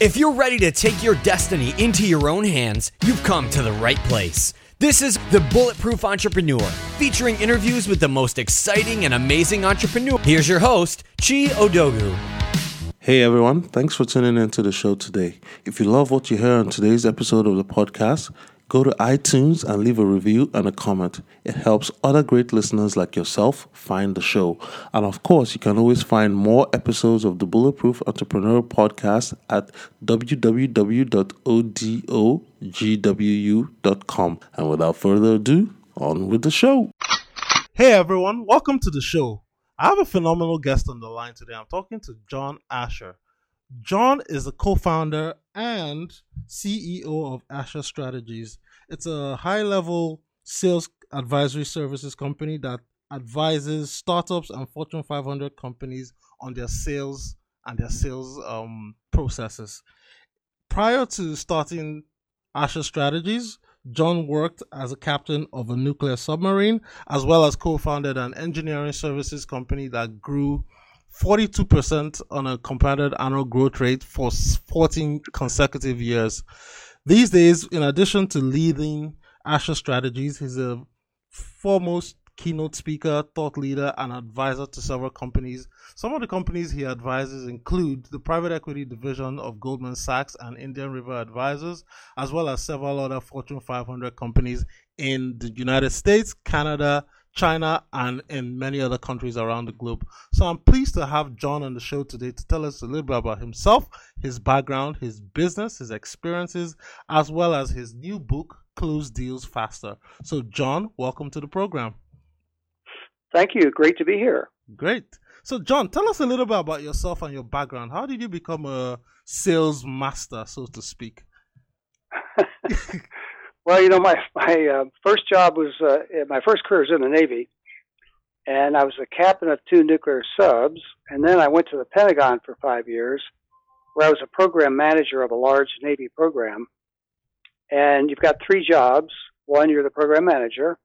If you're ready to take your destiny into your own hands, you've come to the right place. This is The Bulletproof Entrepreneur, featuring interviews with the most exciting and amazing entrepreneurs. Here's your host, Chi Odogwu. Hey everyone, thanks for tuning in to the show today. If you love what you hear on today's episode of the podcast, go to iTunes and leave a review and a comment. It helps other great listeners like yourself find the show. And of course, you can always find more episodes of the Bulletproof Entrepreneur podcast at www.odogwu.com. And without further ado, on with the show. Hey everyone, welcome to the show. I have a phenomenal guest on the line today. I'm talking to John Asher. John is the co founder and CEO of Asher Strategies. It's a high level sales advisory services company that advises startups and Fortune 500 companies on their sales and their sales um, processes. Prior to starting Asher Strategies, John worked as a captain of a nuclear submarine, as well as co founded an engineering services company that grew 42% on a compounded annual growth rate for 14 consecutive years. These days, in addition to leading Asher Strategies, he's a foremost keynote speaker, thought leader, and advisor to several companies. Some of the companies he advises include the private equity division of Goldman Sachs and Indian River Advisors, as well as several other Fortune 500 companies in the United States, Canada, China, and in many other countries around the globe. So I'm pleased to have John on the show today to tell us a little bit about himself, his background, his business, his experiences, as well as his new book, Close Deals Faster. So, John, welcome to the program. Thank you. Great to be here. Great. So, John, tell us a little bit about yourself and your background. How did you become a sales master, so to speak? well, you know, my my uh, first job was uh, my first career was in the Navy, and I was a captain of two nuclear subs. And then I went to the Pentagon for five years, where I was a program manager of a large Navy program. And you've got three jobs. One, you're the program manager.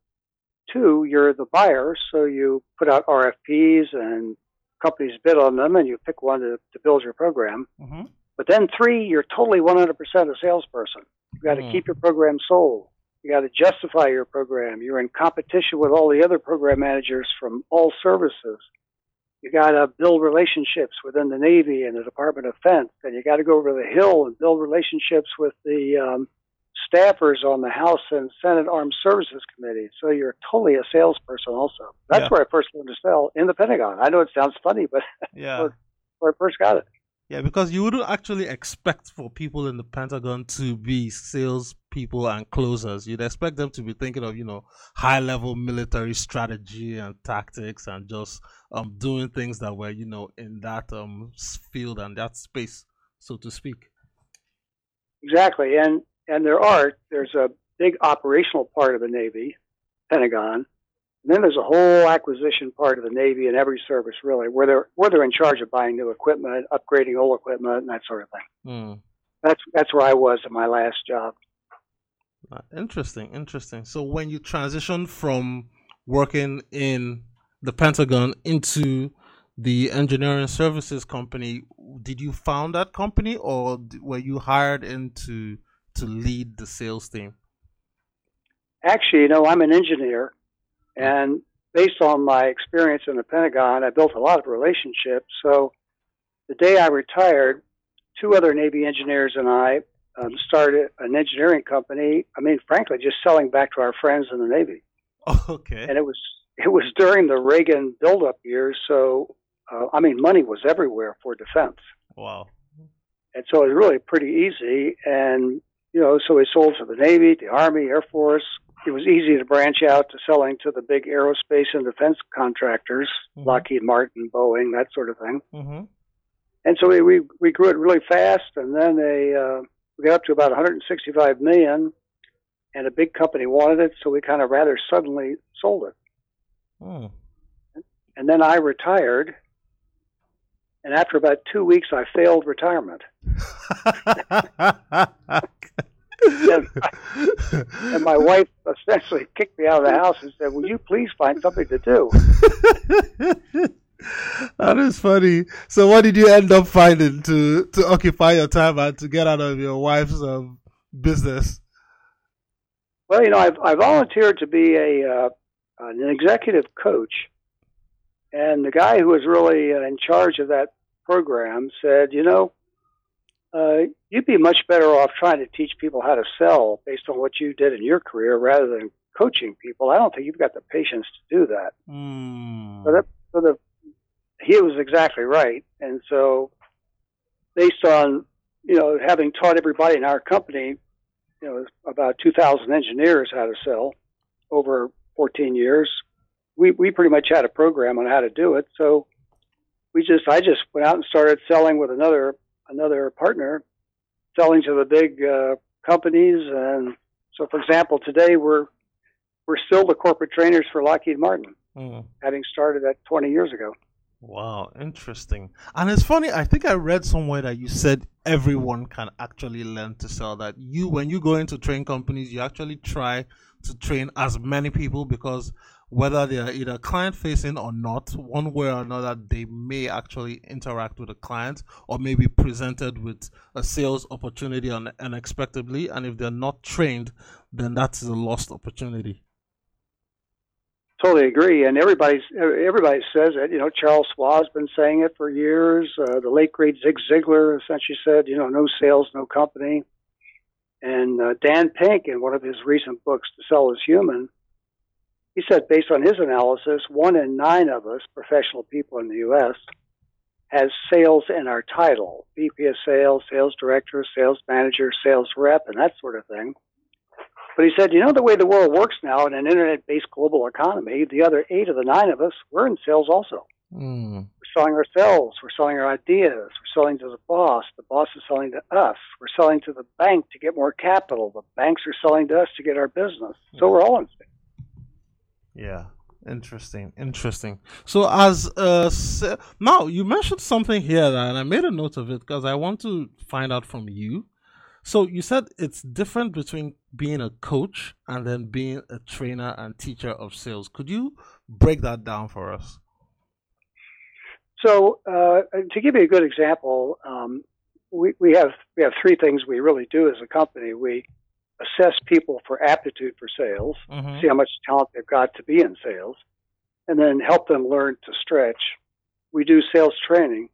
Two, you're the buyer, so you put out RFPs and companies bid on them, and you pick one to, to build your program. Mm-hmm. But then three, you're totally 100% a salesperson. You've got to mm. keep your program sold. You got to justify your program. You're in competition with all the other program managers from all services. You got to build relationships within the Navy and the Department of Defense, and you got to go over the hill and build relationships with the um, staffers on the House and Senate Armed Services Committee. So you're totally a salesperson also. That's yeah. where I first learned to sell in the Pentagon. I know it sounds funny, but yeah, where I first got it. Yeah, because you wouldn't actually expect for people in the Pentagon to be salespeople and closers. You'd expect them to be thinking of, you know, high level military strategy and tactics and just um doing things that were, you know, in that um field and that space, so to speak. Exactly. And and there are there's a big operational part of the Navy, Pentagon, and then there's a whole acquisition part of the Navy and every service really, where they're where they're in charge of buying new equipment, upgrading old equipment, and that sort of thing. Mm. That's that's where I was in my last job. Uh, interesting, interesting. So when you transitioned from working in the Pentagon into the engineering services company, did you found that company, or were you hired into to lead the sales team? Actually, you know, I'm an engineer, and based on my experience in the Pentagon, I built a lot of relationships. So the day I retired, two other Navy engineers and I um, started an engineering company. I mean, frankly, just selling back to our friends in the Navy. Okay. And it was it was during the Reagan buildup years, so uh, I mean, money was everywhere for defense. Wow. And so it was really pretty easy. And you know, so we sold to the Navy, the Army, Air Force. It was easy to branch out to selling to the big aerospace and defense contractors, mm-hmm. Lockheed Martin, Boeing, that sort of thing. Mm-hmm. And so we, we we grew it really fast, and then they uh, we got up to about 165 million, and a big company wanted it, so we kind of rather suddenly sold it. Oh. And then I retired, and after about two weeks, I failed retirement. and, and my wife essentially kicked me out of the house and said, "Will you please find something to do?" That is funny. So, what did you end up finding to to occupy your time and to get out of your wife's um, business? Well, you know, I've, I volunteered to be a uh, an executive coach, and the guy who was really uh, in charge of that program said, you know, uh, you'd be much better off trying to teach people how to sell based on what you did in your career rather than coaching people. I don't think you've got the patience to do that. Mm. So, that, so the, he was exactly right. And so, based on you know having taught everybody in our company, you know about 2,000 engineers how to sell over 14 years, we we pretty much had a program on how to do it. So we just I just went out and started selling with another another partner, selling to the big uh, companies. And so, for example, today we're we're still the corporate trainers for Lockheed Martin, Mm. having started that 20 years ago. Wow, interesting. And it's funny, I think I read somewhere that you said everyone can actually learn to sell that. You when you go into train companies, you actually try to train as many people because whether they are either client facing or not, one way or another, they may actually interact with a client or maybe presented with a sales opportunity un- unexpectedly. And if they're not trained, then that's a lost opportunity. Totally agree, and everybody's everybody says it. You know, Charles Schwab's been saying it for years. Uh, the late great Zig Ziglar essentially said, you know, no sales, no company. And uh, Dan Pink, in one of his recent books, To Sell is Human, he said, based on his analysis, one in nine of us, professional people in the U.S., has sales in our title VP of sales, sales director, sales manager, sales rep, and that sort of thing. But he said, you know, the way the world works now in an internet based global economy, the other eight of the nine of us, we're in sales also. Mm. We're selling ourselves, we're selling our ideas, we're selling to the boss, the boss is selling to us, we're selling to the bank to get more capital, the banks are selling to us to get our business. So we're all in sales. Yeah. Interesting, interesting. So, as uh, now you mentioned something here, that, and I made a note of it because I want to find out from you. So, you said it's different between being a coach and then being a trainer and teacher of sales. Could you break that down for us? So, uh, to give you a good example, um, we, we have we have three things we really do as a company. We assess people for aptitude for sales, Mm-hmm. see how much talent they've got to be in sales, and then help them learn to stretch. We do sales training,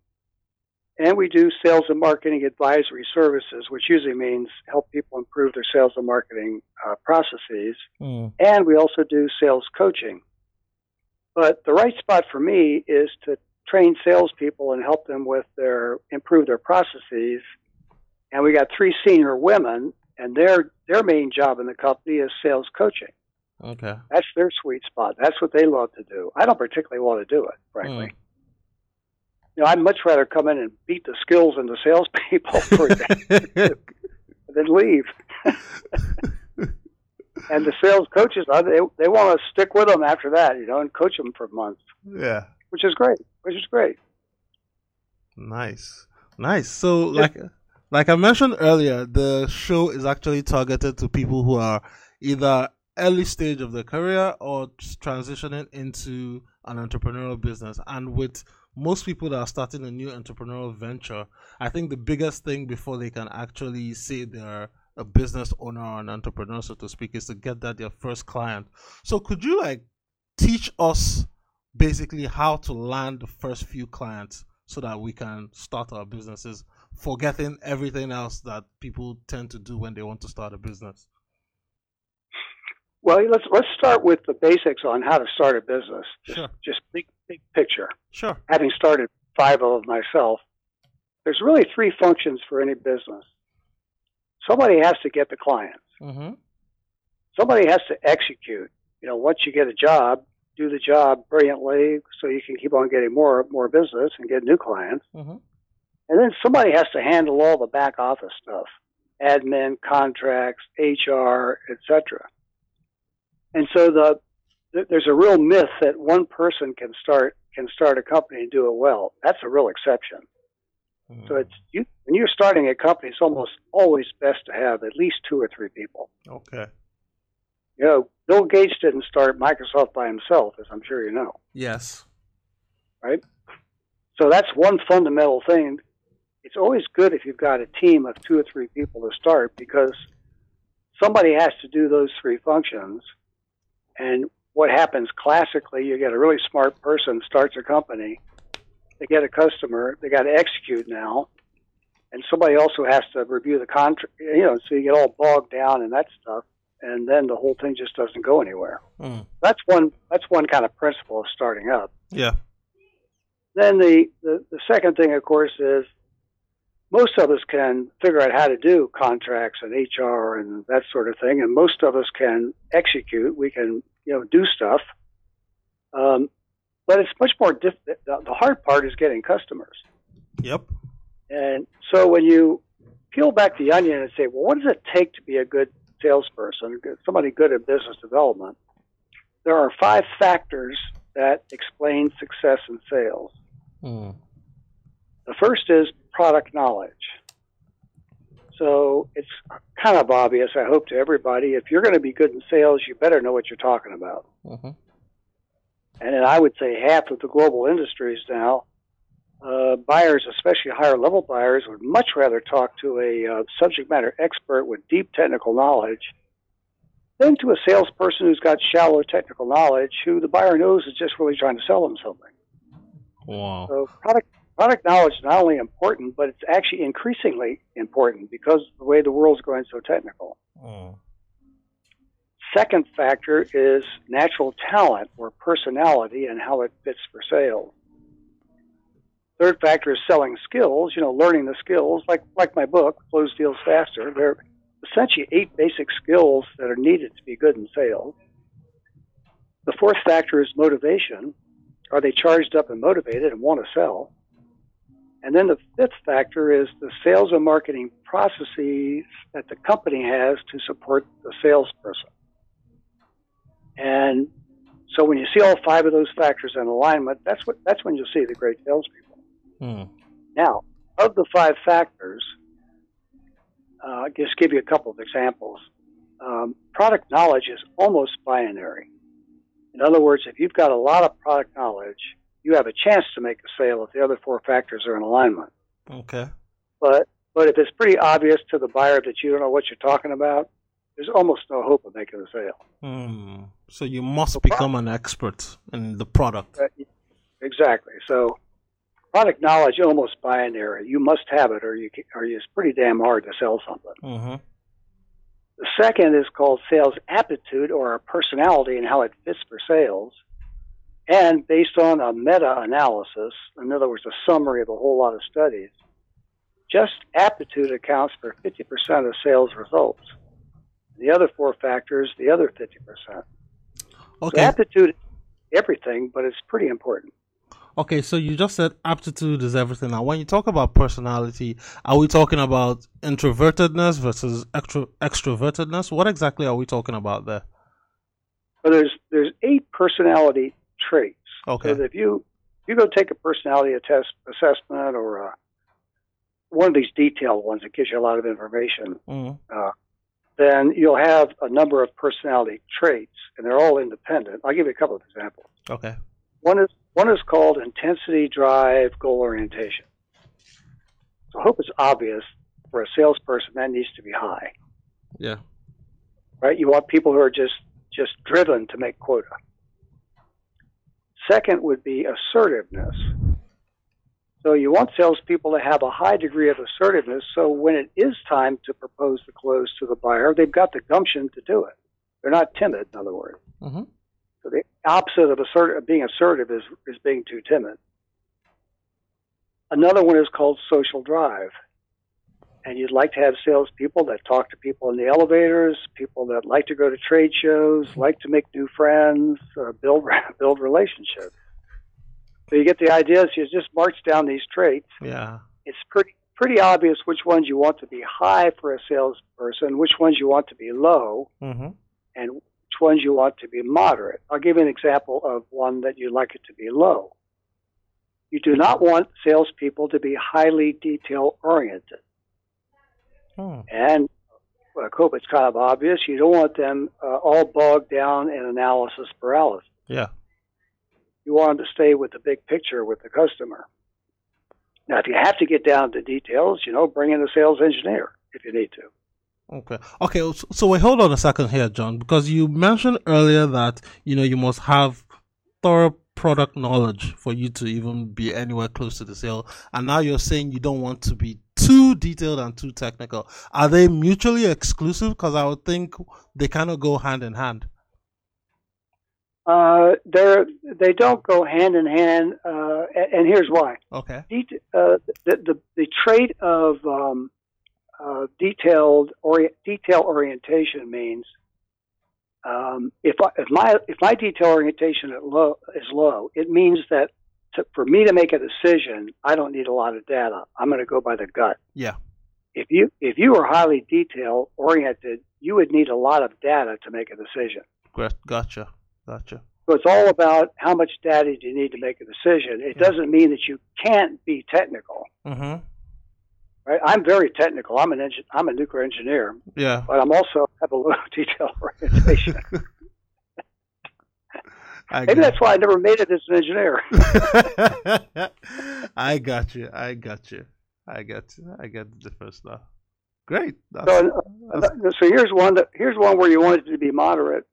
and we do sales and marketing advisory services, which usually means help people improve their sales and marketing uh, processes. Mm. And we also do sales coaching. But the right spot for me is to train salespeople and help them with their improve their processes. And we got three senior women, and their their main job in the company is sales coaching. Okay. That's their sweet spot. That's what they love to do. I don't particularly want to do it, frankly. Mm. You know, I'd much rather come in and beat the skills into salespeople for a than leave. and the sales coaches, uh, they they want to stick with them after that, you know, and coach them for months, yeah. which is great. Which is great. Nice, nice. So, like, like I mentioned earlier, the show is actually targeted to people who are either early stage of their career or transitioning into an entrepreneurial business. And with most people that are starting a new entrepreneurial venture, I think the biggest thing before they can actually say they're a business owner or an entrepreneur, so to speak, is to get that their first client. So, could you like teach us basically how to land the first few clients so that we can start our businesses, forgetting everything else that people tend to do when they want to start a business? Well, let's let's start with the basics on how to start a business. Just, Sure. just big big picture. Sure. Having started five of myself, there's really three functions for any business. Somebody has to get the clients. Mm-hmm. somebody has to execute. You know, once you get a job, do the job brilliantly so you can keep on getting more more business and get new clients. Mm-hmm. And then somebody has to handle all the back office stuff, admin, contracts, HR, etc. And so the there's a real myth that one person can start can start a company and do it well. That's a real exception. Hmm. So it's you when you're starting a company, it's almost always best to have at least two or three people. okay. You know, Bill Gates didn't start Microsoft by himself, as I'm sure you know. Yes. Right. So that's one fundamental thing. It's always good if you've got a team of two or three people to start because somebody has to do those three functions. And what happens classically, you get a really smart person starts a company, they get a customer, they got to execute now, and somebody also has to review the contract. You know, so you get all bogged down in that stuff, and then the whole thing just doesn't go anywhere. Mm. That's one. That's one kind of principle of starting up. Yeah. Then the, the the second thing, of course, is most of us can figure out how to do contracts and HR and that sort of thing, and most of us can execute. We can you know do stuff, um, but it's much more. Diff- the, the hard part is getting customers. Yep. And so when you peel back the onion and say, well, what does it take to be a good salesperson, somebody good at business development? There are five factors that explain success in sales. Mm. The first is product knowledge. So it's kind of obvious, I hope, to everybody. If you're going to be good in sales, you better know what you're talking about. Mm-hmm. And then I would say half of the global industries now, uh, buyers, especially higher level buyers, would much rather talk to a uh, subject matter expert with deep technical knowledge than to a salesperson who's got shallow technical knowledge who the buyer knows is just really trying to sell them something. Wow. So product product knowledge is not only important, but it's actually increasingly important because of the way the world's going so technical. Mm. Second factor is natural talent or personality and how it fits for sales. Third factor is selling skills, you know, learning the skills, like like my book, Close Deals Faster. There are essentially eight basic skills that are needed to be good in sales. The fourth factor is motivation. Are they charged up and motivated and want to sell? And then the fifth factor is the sales and marketing processes that the company has to support the salesperson. And so when you see all five of those factors in alignment, that's what that's when you'll see the great salespeople. Mm. Now, of the five factors, uh, I'll just give you a couple of examples. Um, product knowledge is almost binary. In other words, if you've got a lot of product knowledge, you have a chance to make a sale if the other four factors are in alignment. Okay. But but if it's pretty obvious to the buyer that you don't know what you're talking about, there's almost no hope of making a sale. Mm. So you must So become an expert in the product. Uh, Exactly. So product knowledge almost binary. You must have it, or you or it's pretty damn hard to sell something. Mm-hmm. The second is called sales aptitude or personality and how it fits for sales. And based on a meta analysis, in other words, a summary of a whole lot of studies, just aptitude accounts for 50% of sales results. The other four factors, the other 50%. So Okay. aptitude, everything, but it's pretty important. Okay, so you just said aptitude is everything. Now, when you talk about personality, are we talking about introvertedness versus extro- extrovertedness? What exactly are we talking about there? But there's there's eight personality traits. Okay. So if you if you go take a personality test assessment or uh one of these detailed ones that gives you a lot of information, Mm. then you'll have a number of personality traits, and they're all independent. I'll give you a couple of examples. Okay. One is one is called intensity, drive, goal orientation. So I hope it's obvious for a salesperson that needs to be high, Yeah. right? You want people who are just just driven to make quota. Second would be assertiveness. So you want salespeople to have a high degree of assertiveness. So when it is time to propose the close to the buyer, they've got the gumption to do it. They're not timid, in other words. Mm-hmm. So the opposite of being assertive is, is being too timid. Another one is called social drive. And you'd like to have salespeople that talk to people in the elevators, people that like to go to trade shows, like to make new friends, uh, build build relationships. So you get the idea. So you just march down these traits. Yeah. It's pretty pretty obvious which ones you want to be high for a salesperson, which ones you want to be low, Mm-hmm. and which ones you want to be moderate. I'll give you an example of one that you'd like it to be low. You do not want salespeople to be highly detail oriented. Hmm. And well, I hope it's kind of obvious. You don't want them uh, all bogged down in analysis paralysis. Yeah. You want them to stay with the big picture with the customer. Now, if you have to get down to details, you know, bring in a sales engineer if you need to. Okay. Okay. So, so wait, hold on a second here, John, because you mentioned earlier that you know you must have thorough product knowledge for you to even be anywhere close to the sale, and now you're saying you don't want to be too detailed and too technical. Are they mutually exclusive? Because I would think they kind of go hand in hand. Uh, they're they don't go hand in hand, uh, and, here's why. Okay. Det- uh, the, the the trait of um, uh, detailed ori- detail orientation means um, if I, if my if my detail orientation at low, is low, it means that to, for me to make a decision, I don't need a lot of data. I'm going to go by the gut. Yeah. If you if you are highly detail oriented, you would need a lot of data to make a decision. Gotcha. Gotcha. So it's all about how much data do you need to make a decision. It Yeah. doesn't mean that you can't be technical. Mm-hmm. Right? I'm very technical. I'm an engin- I'm a nuclear engineer, Yeah. but I'm also have a low detail orientation. I Maybe got that's why I never made it as an engineer. I got you. I got you. I get. I get the first now. Great. That's, So, uh, that's- so here's one that here's one where you want it to be moderate,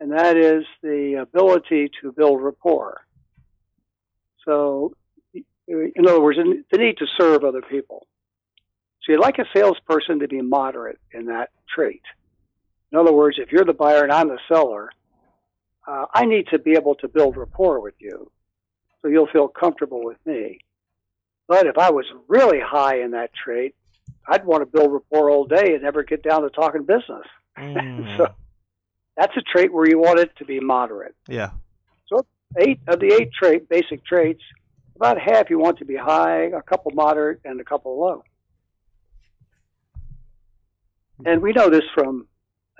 and that is the ability to build rapport. So, in other words, the need to serve other people. So you'd like a salesperson to be moderate in that trait. In other words, if you're the buyer and I'm the seller, uh, I need to be able to build rapport with you, so you'll feel comfortable with me. But if I was really high in that trait, I'd want to build rapport all day and never get down to talking business. Mm, So that's a trait where you want it to be moderate. yeah. So Eight of the eight trait basic traits, about half you want to be high, a couple moderate, and a couple low. And we know this from,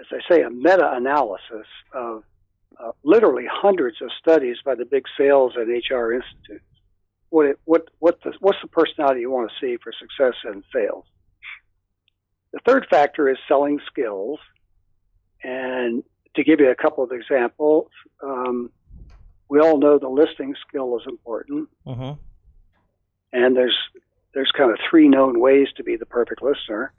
as I say, a meta-analysis of uh, literally hundreds of studies by the big sales and HR institutes. What it, what what the, what's the personality you want to see for success in sales? The third factor is selling skills, and to give you a couple of examples, um, we all know the listing skill is important, Mm-hmm. and there's there's kind of three known ways to be the perfect listener.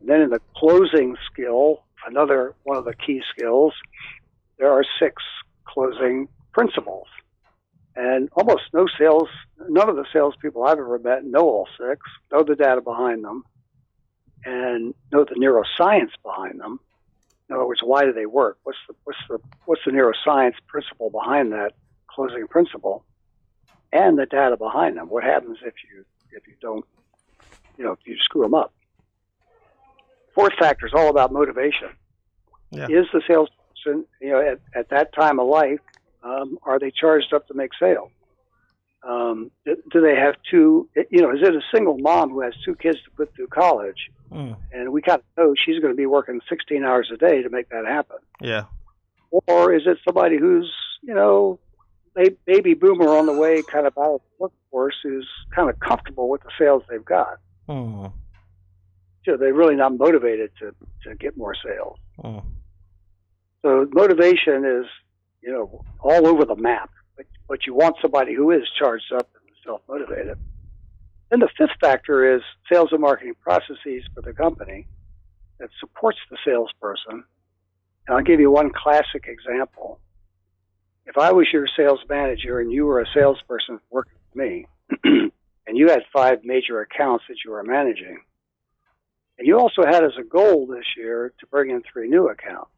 And then in the closing skill, another one of the key skills, there are six closing principles. And almost no sales, none of the salespeople I've ever met know all six, know the data behind them, and know the neuroscience behind them. In other words, why do they work? What's the what's the what's the neuroscience principle behind that closing principle, and the data behind them? What happens if you if you don't, you know, if you screw them up? Fourth factor is all about motivation. Yeah. Is the salesperson, you know, at, at that time of life, um, are they charged up to make sales? Um, do, do they have two, you know, is it a single mom who has two kids to put through college? Mm, And we kind of know she's going to be working 16 hours a day to make that happen. yeah. Or is it somebody who's, you know, a baby boomer on the way kind of out of the workforce who's kind of comfortable with the sales they've got? Mm, So they're really not motivated to, to get more sales. mm, So motivation is, you know, all over the map. But, but you want somebody who is charged up and self-motivated. Then the fifth factor is sales and marketing processes for the company that supports the salesperson. And I'll give you one classic example. If I was your sales manager and you were a salesperson working with me, and you had five major accounts that you were managing, and you also had as a goal this year to bring in three new accounts.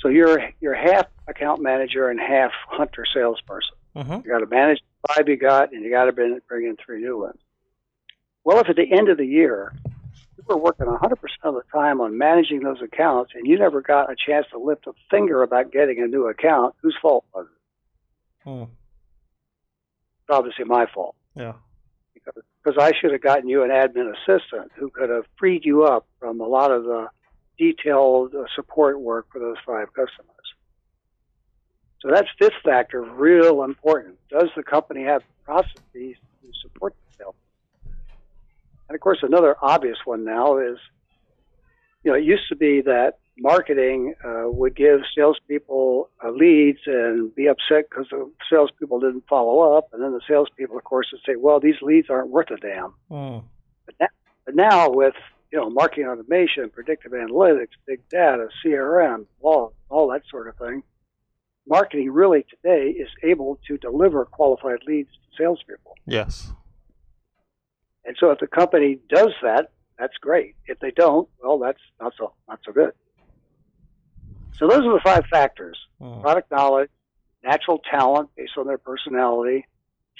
So you're you're half account manager and half hunter salesperson. mm-hmm. You got to manage the five you got, and you got to bring bring in three new ones. Well, if at the end of the year you were working 100% of the time on managing those accounts, and you never got a chance to lift a finger about getting a new account, whose fault was it? Mm, It's obviously my fault yeah. because I should have gotten you an admin assistant who could have freed you up from a lot of the detailed uh, support work for those five customers. So that's fifth factor, real important. Does the company have processes to support the sales? And of course, another obvious one now is you know, it used to be that marketing uh, would give salespeople uh, leads and be upset because the salespeople didn't follow up, and then the salespeople, of course, would say, "Well, these leads aren't worth a damn." Mm. But now, but now with you know marketing automation, predictive analytics, big data, CRM, all all that sort of thing, marketing really today is able to deliver qualified leads to salespeople. Yes. And so if the company does that, that's great. If they don't, well, that's not so not so good. So those are the five factors: Mm. product knowledge, natural talent based on their personality,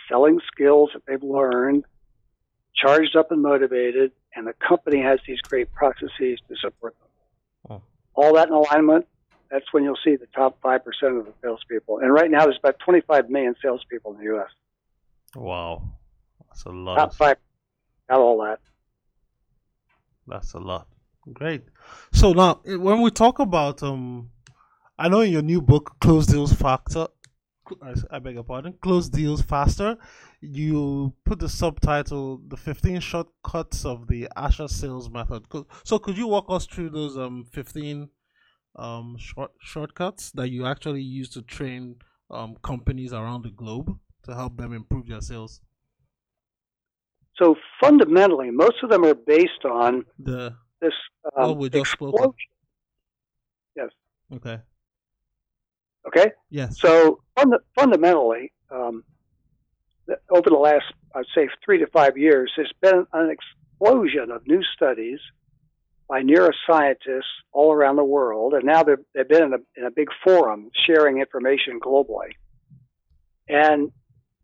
selling skills that they've learned, charged up and motivated, and the company has these great processes to support them. Oh. All that in alignment, that's when you'll see the top 5% of the salespeople. And right now, there's about 25 million salespeople in the U.S. Wow. That's a lot. Top five, got all that. That's a lot. Great. So now, eh, when we talk about, um, I know in your new book, Close Deals Factor, I beg your pardon, Close Deals Faster, you put the subtitle, The 15 Shortcuts of the Asher Sales Method. So could you walk us through those um 15 um short shortcuts that you actually use to train um companies around the globe to help them improve their sales? So fundamentally, most of them are based on The this um, we just spoke explosion. of- Yes. okay. Okay. Yes. So funda- fundamentally, um, over the last, I'd say, three to five years, there's been an explosion of new studies by neuroscientists all around the world, and now they've, been in a, in a big forum sharing information globally. And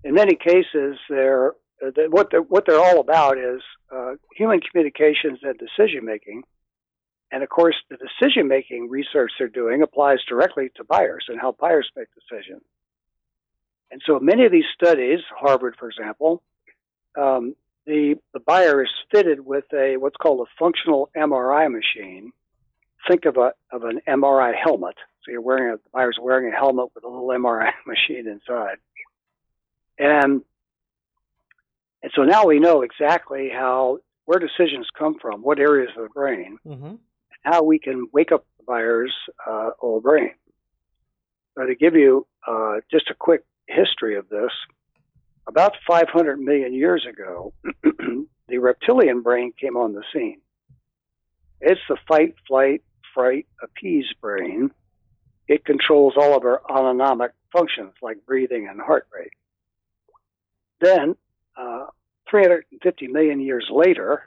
in many cases, they're they- what they're what they're all about is uh, human communications and decision making. And of course, the decision making research they're doing applies directly to buyers and how buyers make decisions. And so many of these studies, Harvard, for example, um, the, the buyer is fitted with a what's called a functional MRI machine. Think of a of an MRI helmet. So you're wearing a the buyer's wearing a helmet with a little MRI machine inside. And and so now we know exactly how where decisions come from, what areas of the brain, Mm-hmm. how we can wake up the buyer's uh, old brain. So to give you uh, just a quick history of this, about 500 million years ago, the reptilian brain came on the scene. It's the fight, flight, fright, appease brain. It controls all of our autonomic functions like breathing and heart rate. Then, uh, 350 million years later,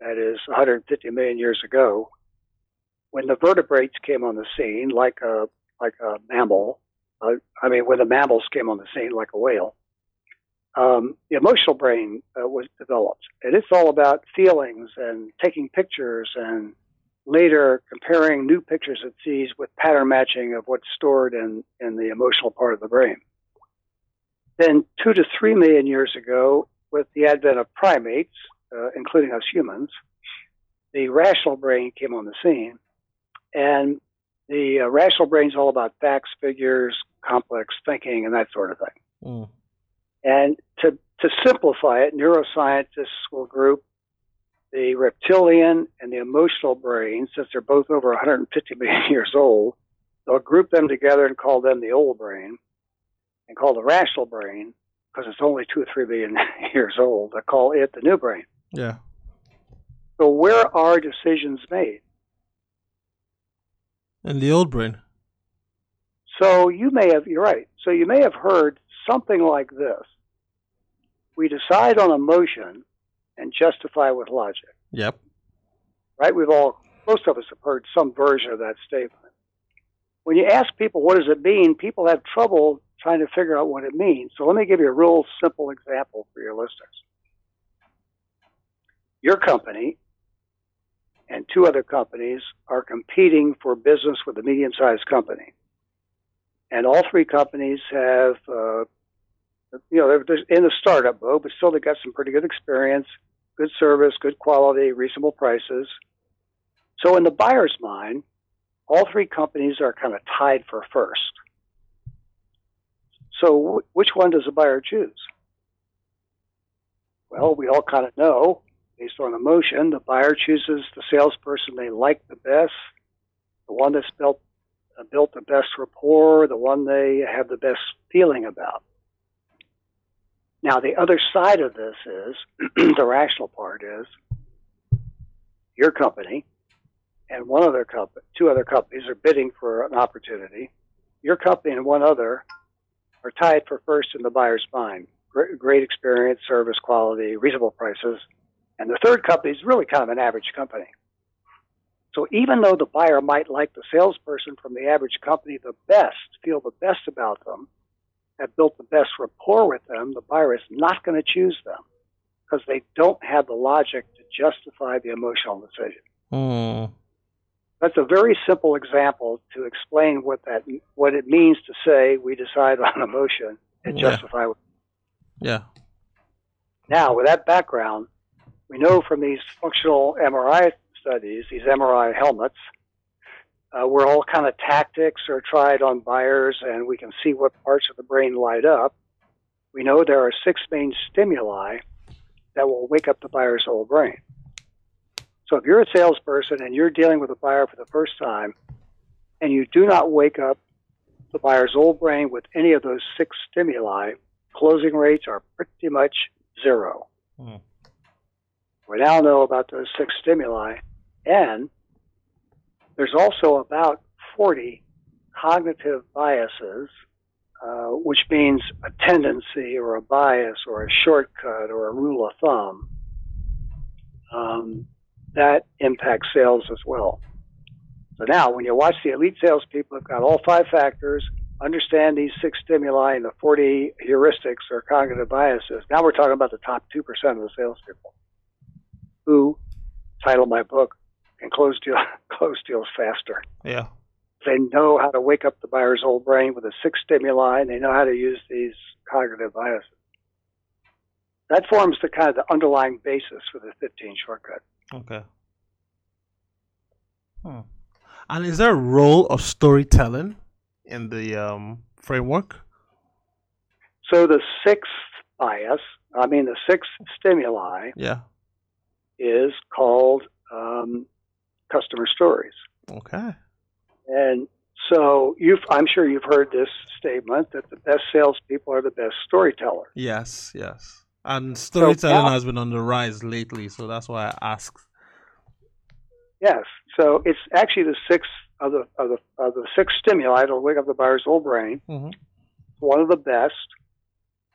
that is 150 million years ago, when the vertebrates came on the scene, like a like a mammal, uh, I mean, when the mammals came on the scene, like a whale, um, the emotional brain uh, was developed, and it's all about feelings and taking pictures, and later comparing new pictures it sees with pattern matching of what's stored in in the emotional part of the brain. Then, two to three million years ago, with the advent of primates, uh, including us humans, the rational brain came on the scene. And the uh, rational brain is all about facts, figures, complex thinking, and that sort of thing. Mm. And to, to simplify it, neuroscientists will group the reptilian and the emotional brain, since they're both over 150 million years old, they'll group them together and call them the old brain, and call the rational brain, because it's only two or three billion years old, they call it the new brain. Yeah. So where are decisions made? And the old brain. So you may have, you're right. So you may have heard something like this. We decide on emotion and justify with logic, Yep. right? We've all, most of us have heard some version of that statement. When you ask people what does it mean, people have trouble trying to figure out what it means. So let me give you a real simple example for your listeners. Your company and two other companies are competing for business with a medium sized company. And all three companies have, uh, you know, they're, in the startup mode, but still they've got some pretty good experience, good service, good quality, reasonable prices. So in the buyer's mind, all three companies are kind of tied for first. So wh- which one does the buyer choose? Well, we all kind of know based on emotion. The buyer chooses the salesperson they like the best, the one that's built uh, built the best rapport, the one they have the best feeling about. Now, the other side of this is the rational part is your company and one other company, two other companies are bidding for an opportunity. Your company and one other are tied for first in the buyer's mind. Great, great experience, service quality, reasonable prices. And the third company is really kind of an average company. So even though the buyer might like the salesperson from the average company the best, feel the best about them, have built the best rapport with them, the buyer is not going to choose them because they don't have the logic to justify the emotional decision. Mm. That's a very simple example to explain what that what it means to say we decide on emotion and Yeah. justify. Yeah. Now, with that background, we know from these functional MRI studies, these MRI helmets, uh, where all kind of tactics are tried on buyers, and we can see what parts of the brain light up. We know there are six main stimuli that will wake up the buyer's whole brain. So if you're a salesperson and you're dealing with a buyer for the first time, and you do not wake up the buyer's old brain with any of those six stimuli, closing rates are pretty much zero. Hmm. We now know about those six stimuli, and there's also about 40 cognitive biases, uh, which means a tendency or a bias or a shortcut or a rule of thumb um, that impact sales as well. So now, when you watch the elite salespeople, have got all five factors, understand these six stimuli and the 40 heuristics or cognitive biases. Now we're talking about the top 2% of the salespeople who, title my book, can close, deal, close deals faster. Yeah. They know how to wake up the buyer's old brain with the six stimuli, and they know how to use these cognitive biases. That forms the kind of the underlying basis for the 15 shortcut. Okay. Hmm. And is there a role of storytelling in the um, framework? So the sixth bias, I mean the sixth stimuli, Yeah. Is called um, customer stories. Okay. And so you've, I'm sure you've heard this statement that the best salespeople are the best storytellers. Yes. Yes. And storytelling now- has been on the rise lately, so that's why I asked. Yes. So it's actually the sixth of the of the of the six stimuli that'll wake up the buyer's old brain. Mhm. One of the best,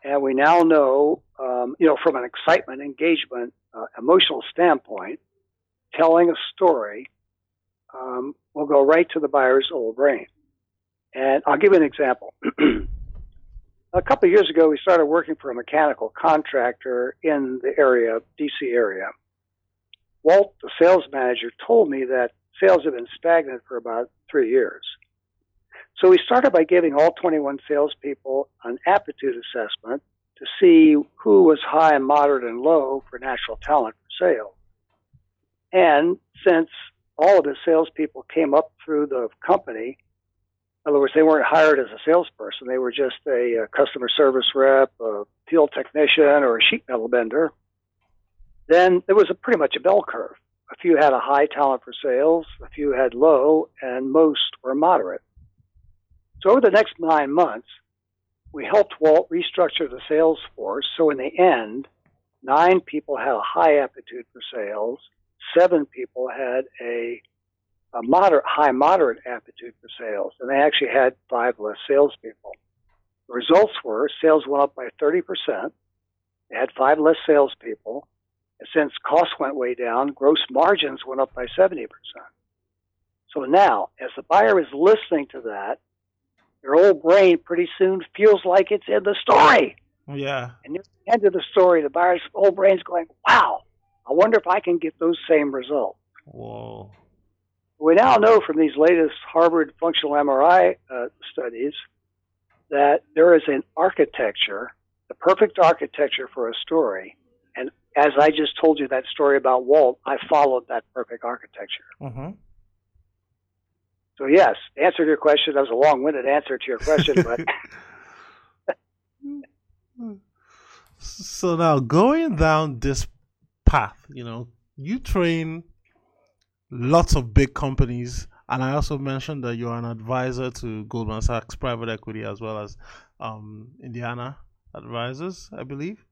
and we now know, um, you know, from an excitement, engagement, uh, emotional standpoint, telling a story um, will go right to the buyer's old brain. And I'll give you an example. a couple of years ago, we started working for a mechanical contractor in the area, DC area. Walt, the sales manager, told me that sales had been stagnant for about three years. So we started by giving all 21 salespeople an aptitude assessment to see who was high, moderate, and low for natural talent for sales. And since all of the salespeople came up through the company, in other words, they weren't hired as a salesperson, they were just a, a customer service rep, a field technician, or a sheet metal bender, then there was a pretty much a bell curve. A few had a high talent for sales, a few had low, and most were moderate. So over the next nine months, we helped Walt restructure the sales force. So in the end, nine people had a high aptitude for sales, seven people had a, a moderate, high moderate aptitude for sales, and they actually had five less salespeople. The results were sales went up by 30%. They had five less salespeople. And since costs went way down, gross margins went up by 70%. So now, as the buyer is listening to that, their old brain pretty soon feels like it's in the story. Yeah. And near the end of the story, the buyer's old brain's going, wow, I wonder if I can get those same results. Whoa. We now know from these latest Harvard functional MRI uh, studies that there is an architecture, the perfect architecture for a story. And as I just told you that story about Walt, I followed that perfect architecture. Mm-hmm. So yes, the answer to your question, that was a long-winded answer to your question, but So now going down this path. You know, you train lots of big companies, and I also mentioned that you're an advisor to Goldman Sachs Private Equity as well as um, Indiana Advisors, I believe.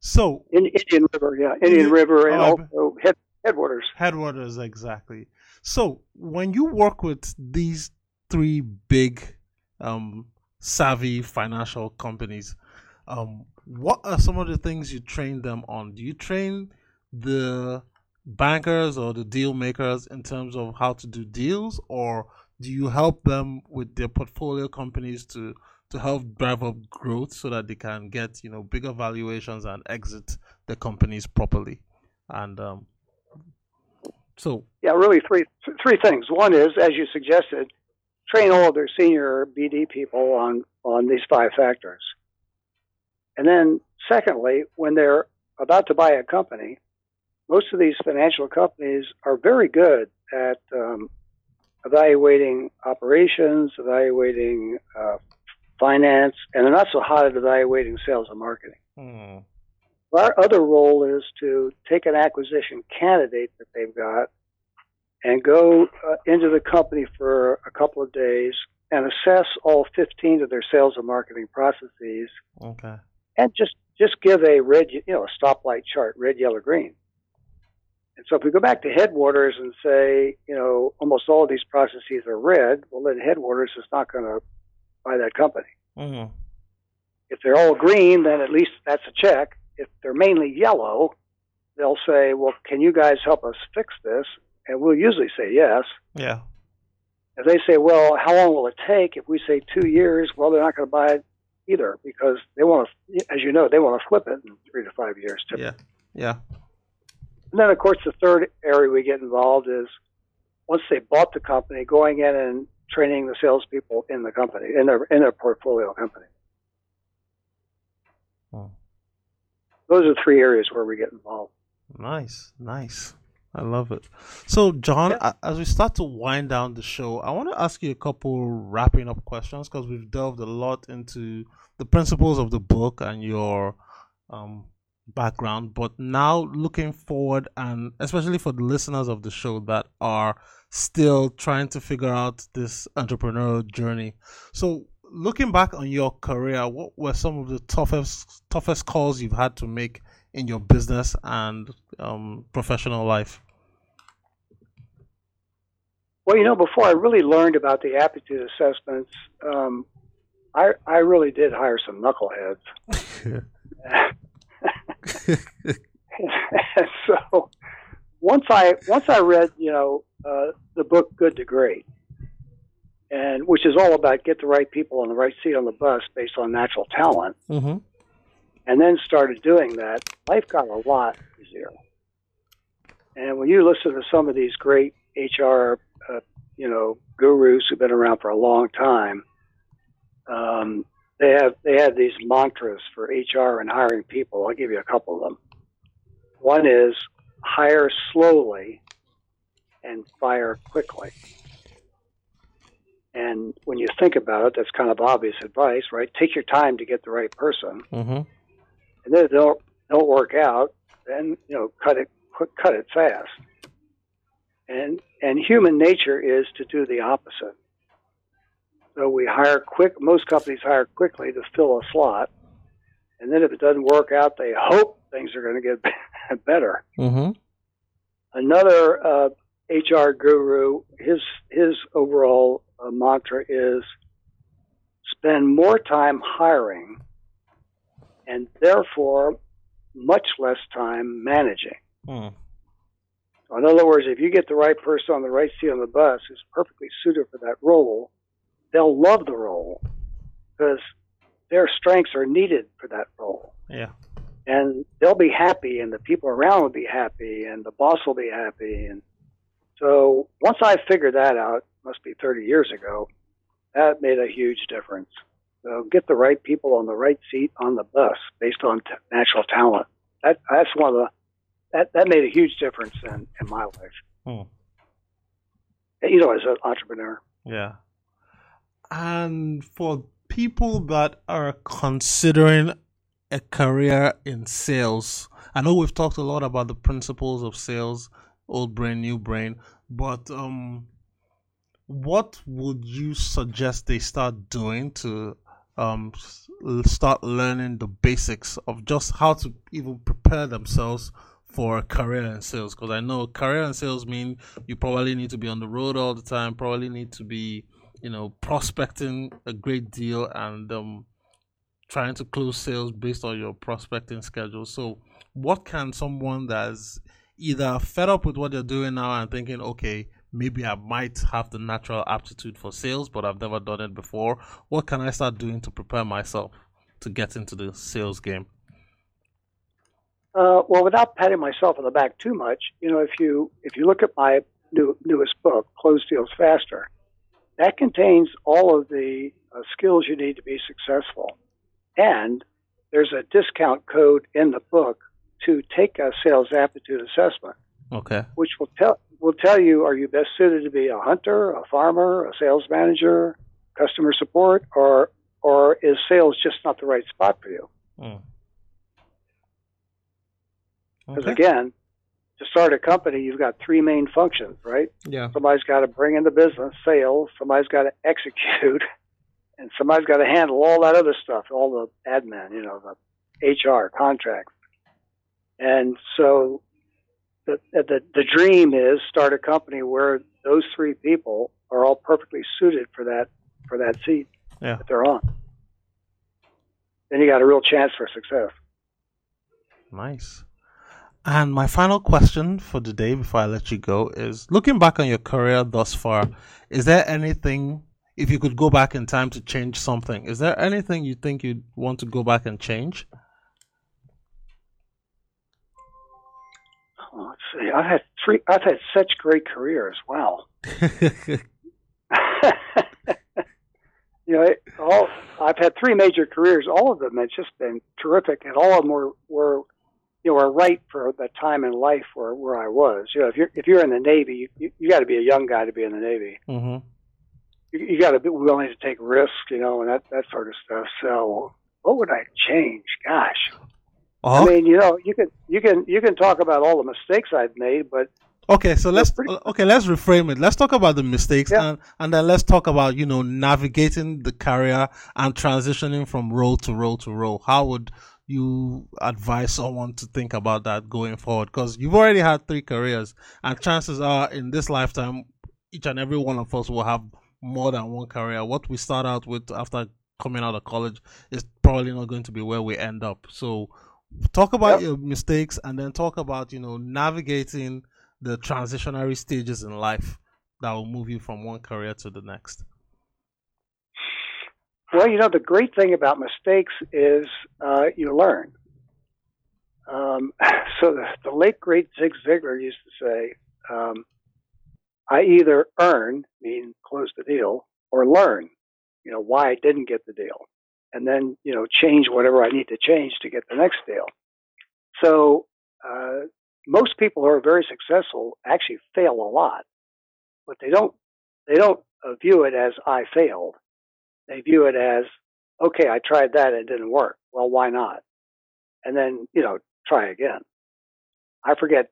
So In, Indian River, yeah, Indian Yeah. River, and Oh, also head, headwaters. Headwaters, exactly. So when you work with these three big, um, savvy financial companies, um, what are some of the things you train them on? Do you train the bankers or the deal makers in terms of how to do deals, or do you help them with their portfolio companies to to help drive up growth so that they can get you know bigger valuations and exit the companies properly? And um, so Yeah, really three three things. One is, as you suggested, train all of their senior BD people on on these five factors. And then, secondly, when they're about to buy a company, most of these financial companies are very good at um, evaluating operations, evaluating uh, finance, and they're not so hot at evaluating sales and marketing. hmm, Our other role is to take an acquisition candidate that they've got and go uh, into the company for a couple of days and assess all 15 of their sales and marketing processes okay, and just just give a red, you know, a stoplight chart, red, yellow, green. And so if we go back to headwaters and say, you know, almost all of these processes are red, well, then headwaters is not going to buy that company. hmm If they're all green, then at least that's a check. If they're mainly yellow, they'll say, well, can you guys help us fix this? And we'll usually say yes. yeah, If they say, well, how long will it take? If we say two years, well, they're not going to buy it either because they want to, as you know, they want to flip it in three to five years. Typically. yeah, yeah, And then, of course, the third area we get involved is once they bought the company, going in and training the salespeople in the company, in their in their portfolio company. Oh. Those are three areas where we get involved. nice, nice. I love it. So, John, a- as we start to wind down the show, I want to ask you a couple wrapping up questions because we've delved a lot into the principles of the book and your um, background. But now, looking forward, and especially for the listeners of the show that are still trying to figure out this entrepreneurial journey. So, looking back on your career, what were some of the toughest toughest calls you've had to make in your business and um, professional life? Well, you know, before I really learned about the aptitude assessments, um, I I really did hire some knuckleheads. so once I once I read, you know, uh, the book Good to Great, and which is all about get the right people on the right seat on the bus based on natural talent, mm-hmm. and then started doing that, life got a lot easier. And when you listen to some of these great HR, uh, you know, gurus who've been around for a long time, um, they have they have these mantras for HR and hiring people. I'll give you a couple of them. One is hire slowly and fire quickly. And when you think about it, that's kind of obvious advice, right? Take your time to get the right person Mm-hmm. and then if they don't don't work out, then you know cut it cut it fast. And and human nature is to do the opposite. So we hire quick. Most companies hire quickly to fill a slot, and then if it doesn't work out, they hope things are going to get better. Mm-hmm. Another uh, HR guru, his his overall uh, mantra is spend more time hiring, and therefore much less time managing. Mm. In other words, if you get the right person on the right seat on the bus who's perfectly suited for that role, they'll love the role because their strengths are needed for that role Yeah. and they'll be happy and the people around will be happy and the boss will be happy and so once i figured that out must be 30 years ago that made a huge difference so get the right people on the right seat on the bus based on t- natural talent that that's one of the that that made a huge difference in in my life Hmm. you know as an entrepreneur Yeah. And for people that are considering a career in sales, I know we've talked a lot about the principles of sales, old brain, new brain, but um, what would you suggest they start doing to um, start learning the basics of just how to even prepare themselves for a career in sales? Because I know career in sales mean you probably need to be on the road all the time, probably need to be, you know, prospecting a great deal and um, trying to close sales based on your prospecting schedule. So, what can someone that's either fed up with what they're doing now and thinking, okay, maybe I might have the natural aptitude for sales, but I've never done it before. What can I start doing to prepare myself to get into the sales game? Uh, well, without patting myself on the back too much, you know, if you if you look at my new, newest book, Close Deals Faster, that contains all of the uh, skills you need to be successful, and there's a discount code in the book to take a sales aptitude assessment. Okay. Which will tell will tell you are you best suited to be a hunter, a farmer, a sales manager, customer support, or or is sales just not the right spot for you? Mm. Because Okay. again, to start a company, you've got three main functions, right? Yeah. Somebody's got to bring in the business, sales. Somebody's got to execute, and somebody's got to handle all that other stuff, all the admin, you know, the HR contracts. And so, the the the dream is start a company where those three people are all perfectly suited for that for that seat Yeah. that they're on. Then you got a real chance for success. Nice. And my final question for the day before I let you go is looking back on your career thus far, is there anything, if you could go back in time to change something, is there anything you think you'd want to go back and change? I've had three. I've had such great careers. Wow. you know, it, all I've had three major careers. All of them have just been terrific, and all of them were were you know were right for the time in life where where I was. You know, if you're if you're in the Navy, you you, you got to be a young guy to be in the Navy. hmm You, you got to be willing to take risks, you know, and that that sort of stuff. So, what would I change? Gosh, Uh-huh. I Oh, mean, you know, you can you can you can talk about all the mistakes I've made, but okay. So let's pretty- uh, okay. Let's reframe it. Let's talk about the mistakes, Yeah. and and then let's talk about you know navigating the career and transitioning from role to role to role. How would you advise someone to think about that going forward? Because you've already had three careers, and chances are in this lifetime, each and every one of us will have more than one career. What we start out with after coming out of college is probably not going to be where we end up. So, talk about Yep. your mistakes, and then talk about you know navigating the transitionary stages in life that will move you from one career to the next. Well, you know, the great thing about mistakes is uh, you learn. Um, so the, the late great Zig Ziglar used to say, um, "I either earn, mean close the deal, or learn, you know, why I didn't get the deal, and then you know change whatever I need to change to get the next deal." So uh, most people who are very successful actually fail a lot, but they don't they don't uh, view it as I failed they view it as, okay, I tried that, it didn't work. Well, why not? And then, you know, try again. I forget,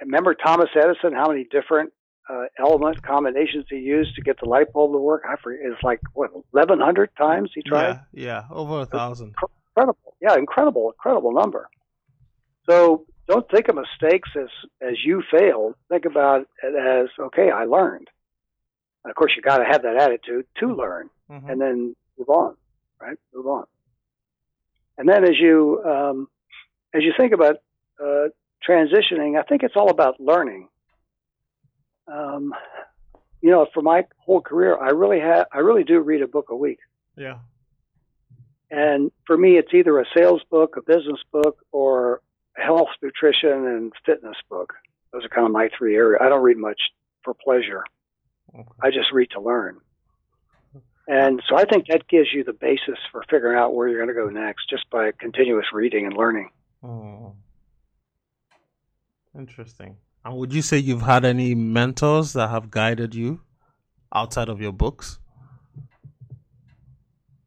remember Thomas Edison, how many different uh, element combinations he used to get the light bulb to work? I forget, it's like, what, 1,100 times he tried? Yeah, yeah, over a thousand. Incredible. Yeah, incredible, incredible number. So don't think of mistakes as, as you failed. Think about it as, okay, I learned. And of course, you got to have that attitude to learn Mhm. and then move on, right? Move on. And then as you um, as you think about uh, transitioning, I think it's all about learning. Um, you know, for my whole career, I really have I really do read a book a week, Yeah. and for me, it's either a sales book, a business book, or health, nutrition, and fitness book. Those are kind of my three areas. I don't read much for pleasure. Okay. I just read to learn. And so I think that gives you the basis for figuring out where you're going to go next just by continuous reading and learning. Oh. Interesting. And would you say you've had any mentors that have guided you outside of your books?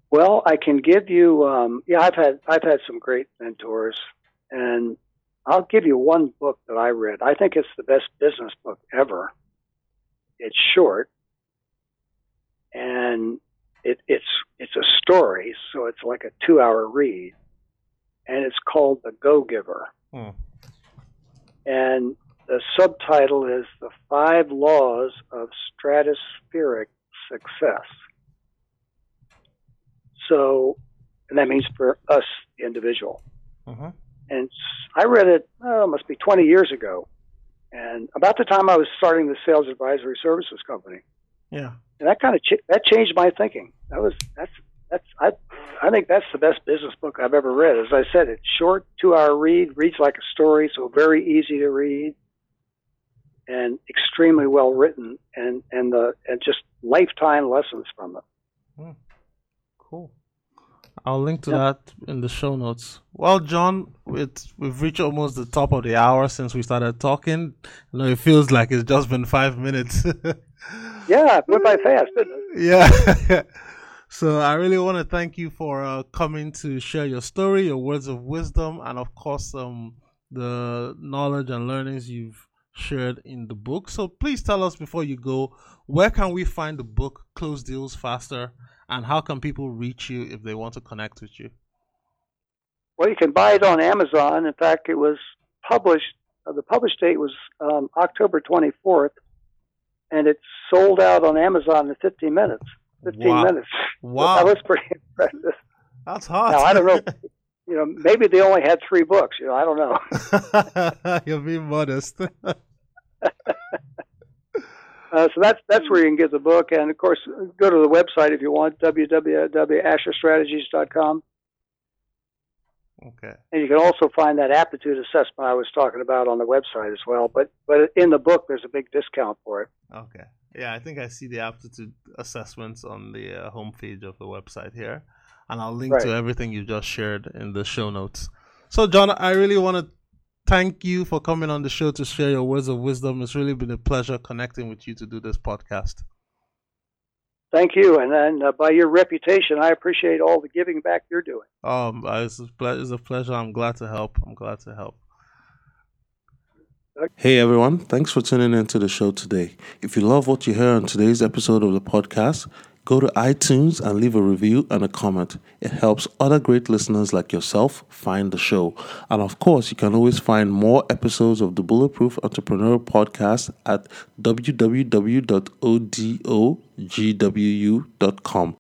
Well, I can give you, um, yeah, I've had, I've had some great mentors and I'll give you one book that I read. I think it's the best business book ever. It's short, and it, it's it's a story, so it's like a two-hour read, and it's called The Go Giver. Hmm. And the subtitle is The Five Laws of Stratospheric Success. So, and that means for us, the individual. Mhm. And I read it, oh, it must be 20 years ago. And about the time I was starting the sales advisory services company. Yeah. And that kind of ch- that changed my thinking. That was that's that's I I think that's the best business book I've ever read. As I said, it's short, two hour read, reads like a story, so very easy to read, and extremely well written, and and the and just lifetime lessons from it. Cool. I'll link to Yep. that in the show notes. Well, John, it's, we've reached almost the top of the hour since we started talking. I know it feels like it's just been five minutes. Yeah, went by fast, yeah. so I really want to thank you for uh, coming to share your story, your words of wisdom, and of course, um, the knowledge and learnings you've shared in the book. So please tell us before you go, where can we find the book Close Deals Faster, and how can people reach you if they want to connect with you? Well, you can buy it on Amazon. In fact, it was published. Uh, the published date was um, October 24th, and it sold out on Amazon in 15 minutes. 15 Wow. minutes. Wow. that was pretty impressive. That's hot. Now I don't know. You know, maybe they only had three books. You know, I don't know. You're being modest. Uh, so that's that's where you can get the book, and of course, go to the website if you want www.asherstrategies.com, okay. and you can also find that aptitude assessment I was talking about on the website as well. But but in the book, there's a big discount for it. Okay. Yeah, I think I see the aptitude assessments on the uh, homepage of the website here. And I'll link to everything you just shared in the show notes. So, John, I really want to thank you for coming on the show to share your words of wisdom. It's really been a pleasure connecting with you to do this podcast. Thank you, and then uh, by your reputation, I appreciate all the giving back you're doing. Um, uh, it's, a ple- it's a pleasure. I'm glad to help. I'm glad to help. Hey everyone, thanks for tuning in to the show today. If you love what you hear on today's episode of the podcast, go to iTunes and leave a review and a comment. It helps other great listeners like yourself find the show. And of course, you can always find more episodes of the Bulletproof Entrepreneur podcast at www.odogwu.com.